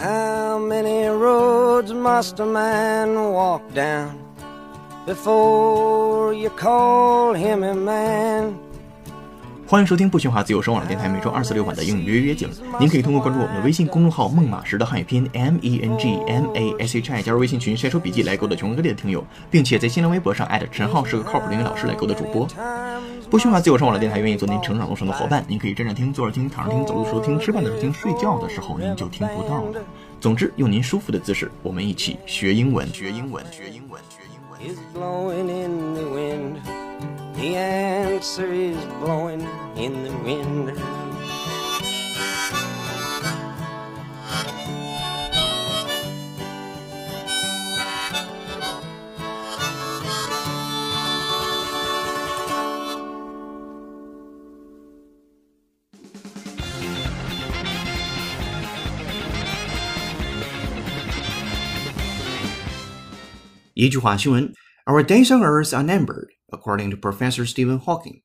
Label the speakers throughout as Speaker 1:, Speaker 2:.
Speaker 1: How many roads must a man walk down before you call him a man?
Speaker 2: 欢迎收听不喧哗自由声网络电台每周二四六晚的英语约约景。您可以通过关注我们的微信公众号“孟马时”的汉语拼音 M E N G M A S H I 加入微信群晒出笔记来勾搭全国各地的听友，并且在新浪微博上艾特陈浩是个靠谱的英语老师来勾搭主播。不需要自由上网的电台愿意做您成长路上的伙伴，您可以站着听、坐着听、躺着听、走路的时候听、吃饭的时候听、睡觉的时候您就听不到了。总之，用您舒服的姿势，我们一起学英文，学英文，学英文，学英文。
Speaker 1: Is blowing in the wind. The answer is blowing in the wind.
Speaker 3: Our days on Earth are numbered, according to Professor Stephen Hawking.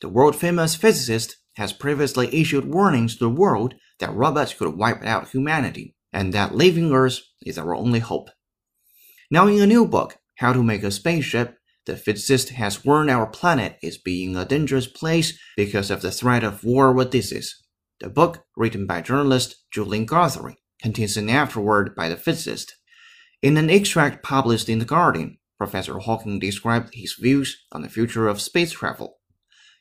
Speaker 3: The world-famous physicist has previously issued warnings to the world that robots could wipe out humanity, and that leaving Earth is our only hope. Now, in a new book, How to Make a Spaceship, the physicist has warned our planet is being a dangerous place because of the threat of war with disease. The book, written by journalist Julian Guthrie, contains an afterword by the physicist. In an extract published in The Guardian, Professor Hawking described his views on the future of space travel.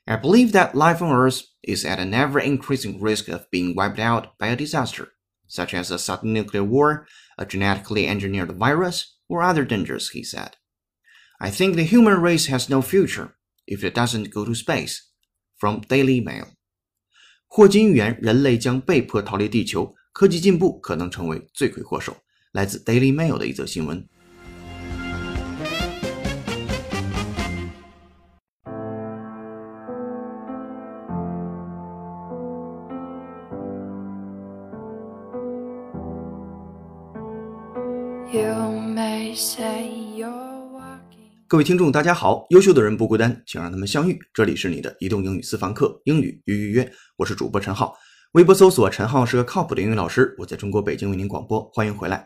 Speaker 3: I believe that life on Earth is at an ever increasing risk of being wiped out by a disaster, such as a sudden nuclear war, a genetically engineered virus, or other dangers, he said. I think the human race has no future if it doesn't go to space. From Daily Mail. 霍金预言人类将被迫逃离地球，科技进步可能成为罪魁祸首。 来自 Daily Mail 的一则新闻。各位听众，大家好！优秀的人不孤单，请让他们相遇。这里是你的移动英语私房课，英语预预约，我是主播陈浩。微博搜索“陈浩是个靠谱的英语老师”，我在中国北京为您广播，欢迎回来。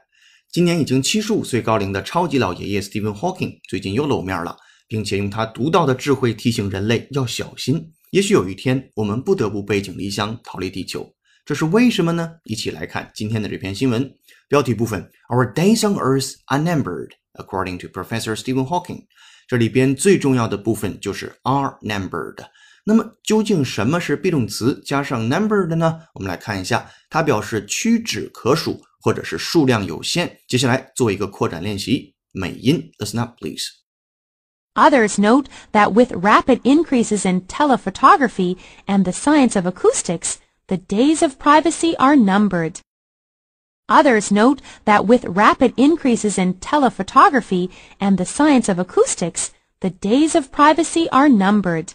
Speaker 3: 今年已经七十五岁高龄的超级老爷爷 Stephen Hawking 最近又露面了，并且用他独到的智慧提醒人类要小心。也许有一天，我们不得不背井离乡逃离地球，这是为什么呢？一起来看今天的这篇新闻。标题部分：Our days on Earth are numbered, according to Professor Stephen Hawking。这里边最重要的部分就是 are numbered。那么究竟什么是 be 动词加上 numbered 呢？我们来看一下，它表示屈指可数或者是数量有限。接下来做一个扩展练习，美音 listen up please。
Speaker 4: Others note that with rapid increases in telephotography and the science of acoustics, the days of privacy are numbered. Others note that with rapid increases in telephotography and the science of acoustics, the days of privacy are numbered.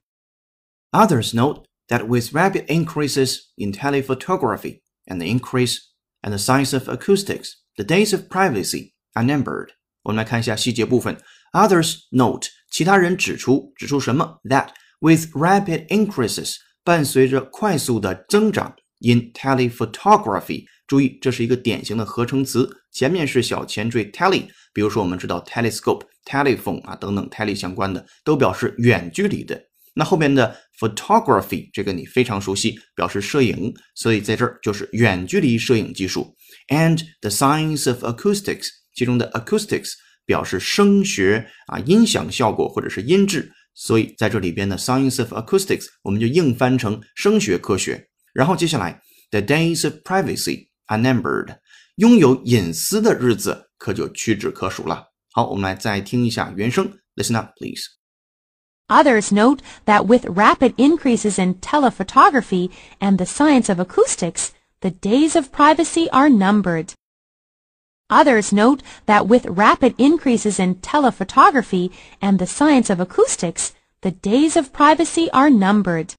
Speaker 3: Others note that with rapid increases in telephotography and the increase and the science of acoustics, the days of privacy are numbered. 我们来看一下细节部分。Others note，其他人指出，指出什么？That with rapid increases，伴随着快速的增长，in telephotography，注意这是一个典型的合成词，前面是小前缀 tele，比如说我们知道 telescope、telephone 啊等等 tele 相关的都表示远距离的。那后面的 photography 这个你非常熟悉，表示摄影，所以在这儿就是远距离摄影技术。And the science of acoustics，其中的 acoustics 表示声学啊音响效果或者是音质，所以在这里边的 science of acoustics 我们就硬翻成声学科学。然后接下来 the days of privacy are numbered，拥有隐私的日子可就屈指可数了。好，我们来再听一下原声，listen up please。
Speaker 4: Others note that with rapid increases in telephotography and the science of acoustics, the days of privacy are numbered. Others note that with rapid increases in telephotography and the science of acoustics, the days of privacy are numbered.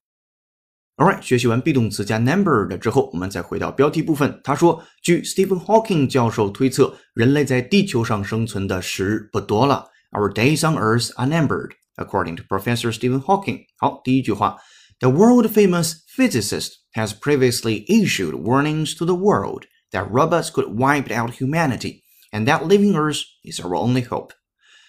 Speaker 3: Alright，学习完 be 动词加 numbered 之后，我们再回到标题部分。他说，据 Stephen Hawking 教授推测，人类在地球上生存的时日不多了。Our days on Earth are numbered, according to Professor Stephen Hawking。好，第一句话，The world-famous physicist has previously issued warnings to the world that robots could wipe out humanity, and that living Earth is our only hope.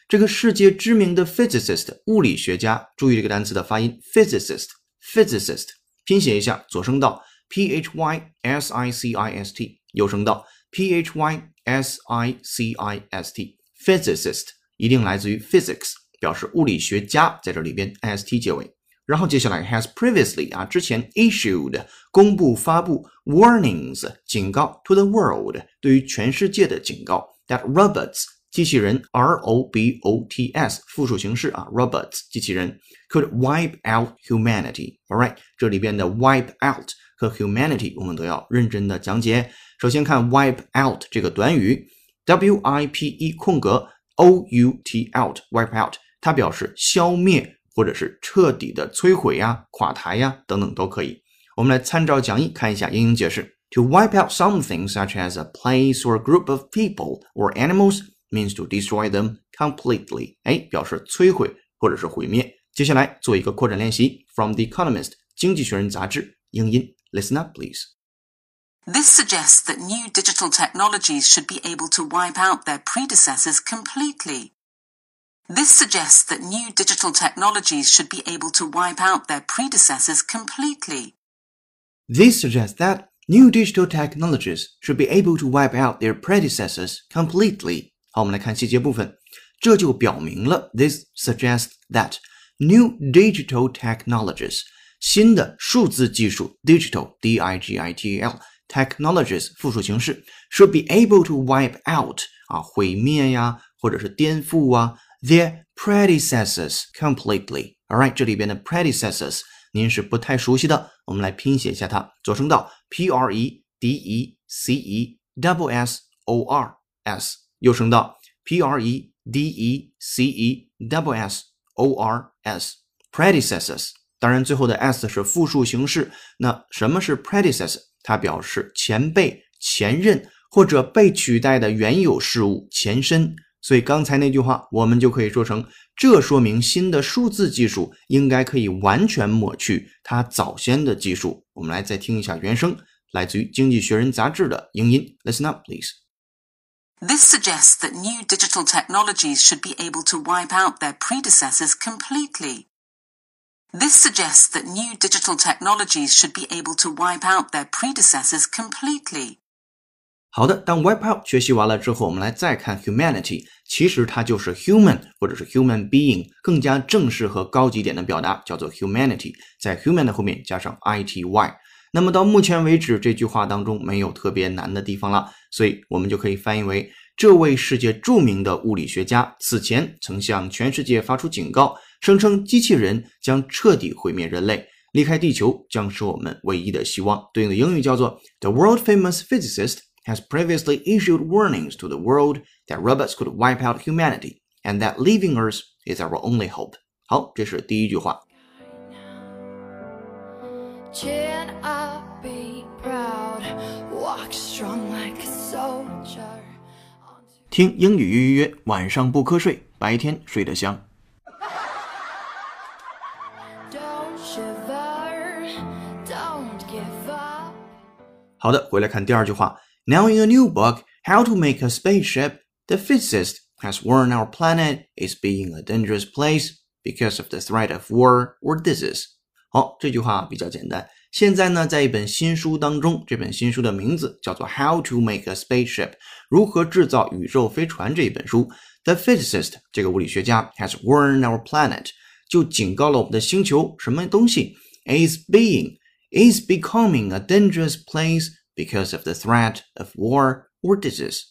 Speaker 3: 这个世界知名的 physicist 物理学家，注意这个单词的发音，physicist，physicist，拼写一下，左声道 p h y s i c i s t，右声道 p h y s i c i s t，physicist 一定来自于 physics， 表示物理学家，在这里边 s t 结尾。然后接下来 has previously 啊，之前 issued 公布发布 warnings 警告 to the world 对于全世界的警告 that robots 机器人 R O B O T S 复数形式啊，robots 机器人 could wipe out humanity。Alright，这里边的 wipe out 和 humanity 我们都要认真的讲解。首先看 wipe out 这个短语，W I P E 空格 O U T out，wipe out， 它表示消灭或者是彻底的摧毁呀、垮台呀等等都可以。我们来参照讲义看一下英英解释。To wipe out something such as a place or group of people or animals means to destroy them completely，哎，表示摧毁或者是毁灭。接下来做一个扩展练习，from The Economist 经济学人杂志英音，listen up
Speaker 5: please。This suggests that new digital technologies should be able to wipe out their predecessors completely. This suggests that new digital technologies should be able to wipe out their predecessors completely.
Speaker 3: This suggests that new digital technologies should be able to wipe out their predecessors completely. 好，我们来看细节部分，这就表明了 this suggests that new digital technologies 新的数字技术 digital d i g i t a l technologies 复数形式 should be able to wipe out 啊毁灭呀或者是颠覆啊 their predecessors completely. Alright，这里边的 predecessors 您是不太熟悉的，我们来拼写一下它，左声道 p r e d e c e double s o r s。右声道 p r e d e c e double s o r s predecessors。当然，最后的 s 是复数形式。那什么是 predecessor？它表示前辈、前任或者被取代的原有事物前身。 所以刚才那句话，我们就可以说成：这说明新的数字技术应该可以完全抹去它早先的技术。我们来再听一下原声，来自于《经济学人》杂志的英音。Listen up, please.
Speaker 5: This suggests that new digital technologies should be able to wipe out their predecessors completely. This suggests that new digital technologies should be able to wipe out their predecessors completely.
Speaker 3: 好的，当 wipe out 学习完了之后，我们来再看 humanity，其实它就是 human 或者是 human being 更加正式和高级点的表达，叫做 humanity，在 human 的后面加上 i t y。那么到目前为止，这句话当中没有特别难的地方了，所以我们就可以翻译为：这位世界著名的物理学家此前曾向全世界发出警告，声称机器人将彻底毁灭人类，离开地球将是我们唯一的希望。对应的英语叫做：The world famous physicist has previously issued warnings to the world that robots could wipe out humanity, and that leaving Earth is our only hope. 好，这是第一句话。
Speaker 6: Chin up, be proud, walk strong like a soldier.
Speaker 2: 听英语约约约，晚上不瞌睡，白天睡得香。
Speaker 6: Don't shiver, don't give up.
Speaker 3: 好的，回来看第二句话。 Now in a new book, How to Make a Spaceship, the physicist has warned our planet is being a dangerous place because of the threat of war or disease. 好，这句话比较简单。现在呢，在一本新书当中，这本新书的名字叫做《How to Make a Spaceship》，如何制造宇宙飞船这一本书。The physicist 这个物理学家 has warned our planet，就警告了我们的星球什么东西 is being is becoming a dangerous place because of the threat of war or disease。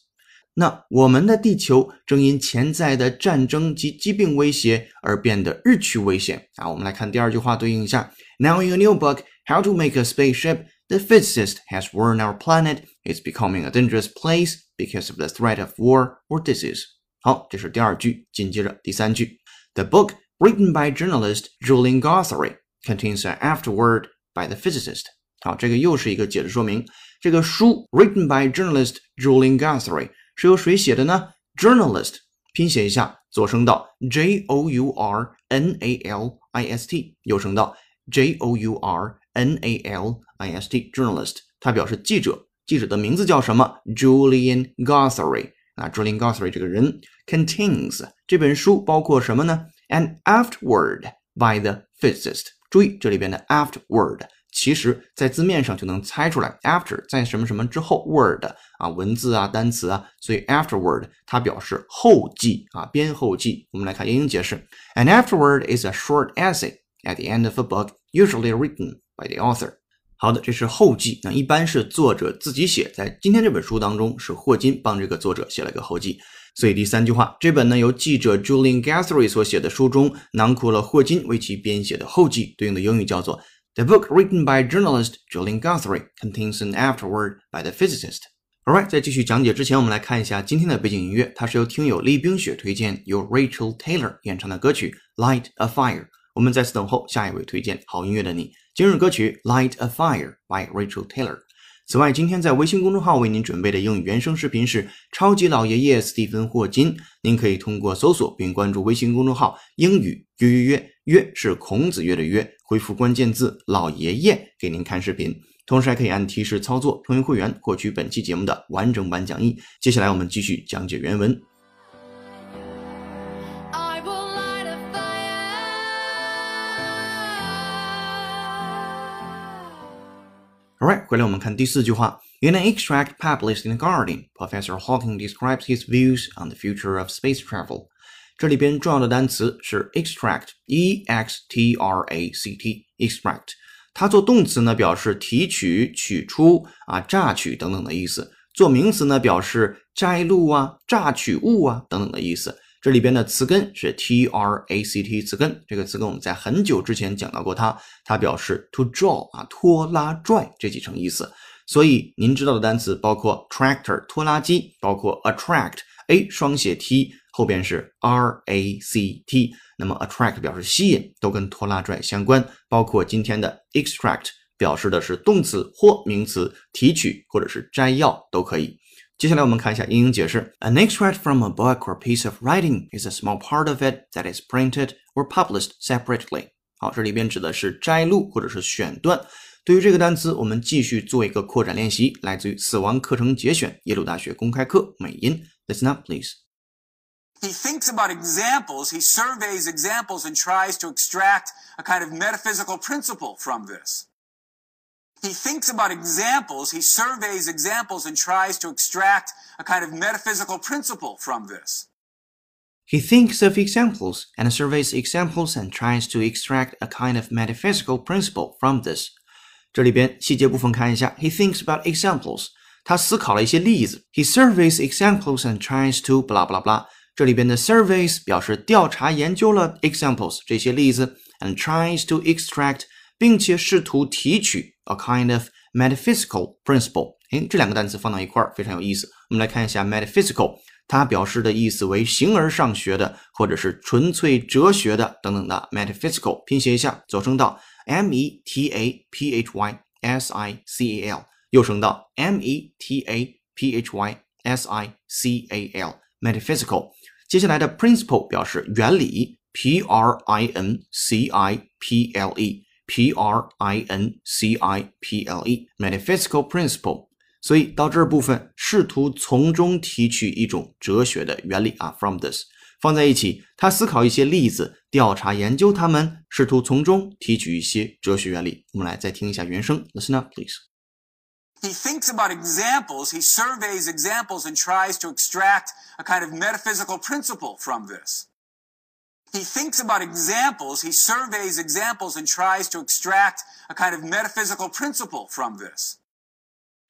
Speaker 3: 那我们的地球正因潜在的战争及疾病威胁而变得日趋危险啊！我们来看第二句话对应一下。Now in a new book, How to Make a Spaceship, the physicist has warned our planet is becoming a dangerous place because of the threat of war or disease. 好，这是第二句。紧接着第三句，The book written by journalist Julian Guthrie contains an afterword by the physicist. 好，这个又是一个解释说明。 这个书 written by journalist Julian Guthrie 是由谁写的呢？Journalist 拼写一下，左声道 J O U R N A L I S T，右声道 J O U R N A L I S T journalist，它表示记者，记者的名字叫什么？Julian Guthrie 啊，Julian Guthrie 这个人 contains 这本书包括什么呢？An afterword by the physicist。注意这里边的 aft 其实在字面上就能猜出来，after 在什么什么之后，word 啊，文字啊，单词啊，所以 afterword 它表示后记啊，编后记。我们来看英英解释：An afterword is a short essay at the end of a book, usually written by the author。好的，这是后记，那一般是作者自己写。在今天这本书当中，是霍金帮这个作者写了个后记。所以第三句话，这本呢由记者 Julian Guthrie 所写的书中，囊括了霍金为其编写的后记，对应的英语叫做 The book written by journalist Julian Guthrie contains an afterword by the physicist. Alright，在继续讲解之前，我们来看一下今天的背景音乐，它是由听友厉冰雪推荐，由 Rachel Taylor 演唱的歌曲《Light a Fire》。我们在此等候下一位推荐好音乐的你。今日歌曲《Light a Fire》by Rachel Taylor。 此外，今天在微信公众号为您准备的英语原声视频是《超级老爷爷斯蒂芬霍金》，您可以通过搜索并关注微信公众号“英语约约约”，约是孔子约的约，回复关键字“老爷爷”给您看视频，同时还可以按提示操作成为会员，获取本期节目的完整版讲义。接下来我们继续讲解原文。Alright，回来我们看第四句话。In an extract published in The Guardian, Professor Hawking describes his views on the future of space travel. 这里边重要的单词是 extract，e x t r a c t，extract。它做动词呢，表示提取、取出啊、榨取等等的意思；做名词呢，表示摘录啊、榨取物啊等等的意思。这里边的词根是 t r a c t 词根，这个词根我们在很久之前讲到过它，它表示 to draw 啊拖拉拽这几层意思。所以您知道的单词包括 tractor 拖拉机，包括 attract a 双写 t 后边是 r a c t，那么 attract 表示吸引，都跟拖拉拽相关。包括今天的 extract 表示的是动词或名词，提取或者是摘要都可以。接下来我们看一下英英解释。An extract from a book or piece of writing is a small part of it that is printed or published separately。好，这里边指的是摘录或者是选段。对于这个单词，我们继续做一个扩展练习，来自于死亡课程节选，耶鲁大学公开课美音。Listen up, please.
Speaker 7: He thinks about examples, he surveys examples and tries to extract a kind of metaphysical principle from this. He thinks about examples, he surveys examples and tries to extract a kind of metaphysical principle from this.
Speaker 3: He thinks of examples and surveys examples and tries to extract a kind of metaphysical principle from this. 这里边细节部分看一下，He thinks about examples，他思考了一些例子。He surveys examples and tries to blah blah blah。这里边的 surveys 表示调查研究了 examples 这些例子，and tries to extract 并且试图提取 a kind of metaphysical principle。哎，这两个单词放到一块儿非常有意思。我们来看一下 metaphysical，它表示的意思为形而上学的，或者是纯粹哲学的等等的 metaphysical。拼写一下，左声道 m e t a p h y s i c a l，右声道 m e t a p h y s i c a l metaphysical。接下来的 principle 表示原理，p r i n c i p l e。 P R I N C I P L E metaphysical principle，所以到这部分试图从中提取一种哲学的原理啊，from this 放在一起，他思考一些例子，调查研究它们，试图从中提取一些哲学原理。我们来再听一下原声，Listen up, please.
Speaker 7: He thinks about examples, he surveys examples and tries to extract a kind of metaphysical principle from this. He thinks about examples, he surveys examples and tries to extract a kind of metaphysical principle from this.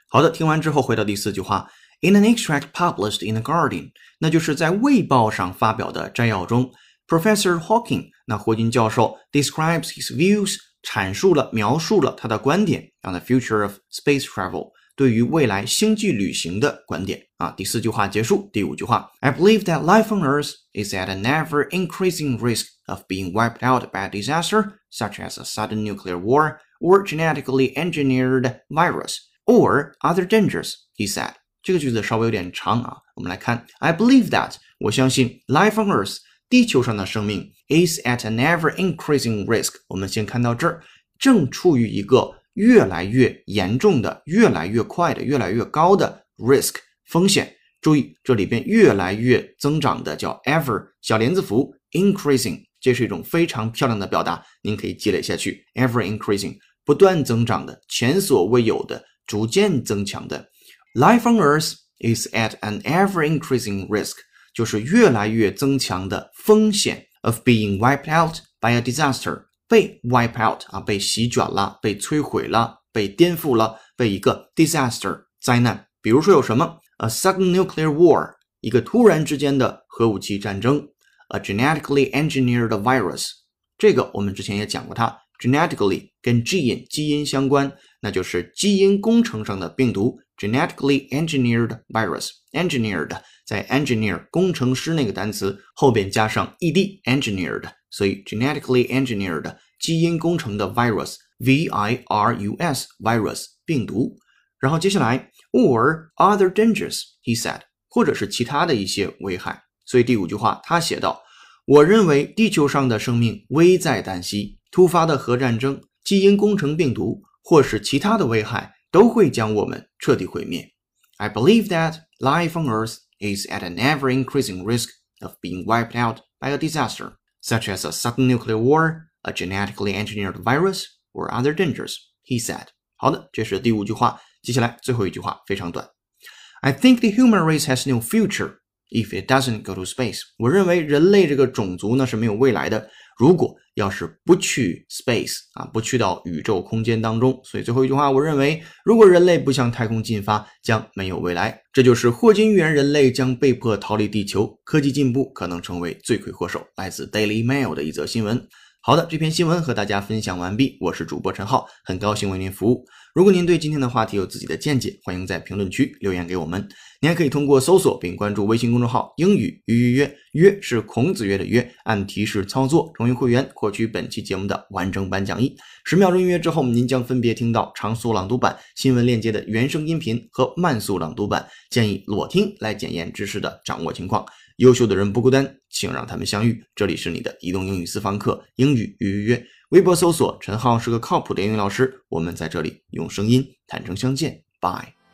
Speaker 3: 好的，听完之后回到第四句话，In an extract published in the Guardian，那就是在《卫报》上发表的摘要中，Professor Hawking，那霍金教授 describes his views，阐述了、描述了他的观点 on the future of space travel。 对于未来星际旅行的观点啊。第四句话结束，第五句话，I believe that life on Earth is at an ever increasing risk of being wiped out by a disaster such as a sudden nuclear war or genetically engineered virus or other dangers. He said. 这个句子稍微有点长啊，我们来看，I believe that 我相信 life on Earth 地球上的生命 is at an ever increasing risk。我们先看到这儿，正处于一个 越来越严重的、越来越快的、越来越高的 risk 风险。注意，这里边越来越增长的叫 ever 小连字符 increasing，这是一种非常漂亮的表达，您可以积累下去。ever increasing 不断增长的、前所未有的、逐渐增强的。Life on Earth is at an ever increasing risk，就是越来越增强的风险 of being wiped out by a disaster，被 wipe out 啊，被席卷了，被摧毁了，被颠覆了，被一个 disaster 灾难。比如说有什么？a sudden nuclear war，一个突然之间的核武器战争；a genetically engineered virus，这个我们之前也讲过它，genetically 跟 gene 基因相关，那就是基因工程上的病毒，genetically engineered virus，engineered 在 engineer 工程师那个单词后边加上 ed，engineered，所以 genetically engineered 基因工程的 virus，v i r u s virus 病毒。然后接下来，or other dangers，he said，或者是其他的一些危害。所以第五句话他写道：“我认为地球上的生命危在旦夕，突发的核战争、基因工程病毒或是其他的危害都会将我们彻底毁灭。I believe that life on Earth is at an ever-increasing risk of being wiped out by a disaster, such as a sudden nuclear war, a genetically engineered virus, or other dangers,” he said. 好的，这是第五句话。接下来最后一句话非常短，I think the human race has no future if it doesn't go to space。我认为人类这个种族呢是没有未来的， 如果要是不去 space 啊，不去到宇宙空间当中。所以最后一句话，我认为如果人类不向太空进发，将没有未来。这就是霍金预言人类将被迫逃离地球，科技进步可能成为罪魁祸首。来自 Daily Mail 的一则新闻。好的，这篇新闻和大家分享完毕。我是主播陈浩，很高兴为您服务。如果您对今天的话题有自己的见解，欢迎在评论区留言给我们。您还可以通过搜索并关注微信公众号“英语约约约”，约是孔子约的约，按提示操作成为会员，获取本期节目的完整版讲义。十秒钟预约之后，您将分别听到长速朗读版、新闻链接的原声音频和慢速朗读版，建议裸听来检验知识的掌握情况。优秀的人不孤单，请让他们相遇。这里是你的移动英语私房课，英语预约。微博搜索“陈浩是个靠谱的英语老师”，我们在这里用声音坦诚相见。Bye。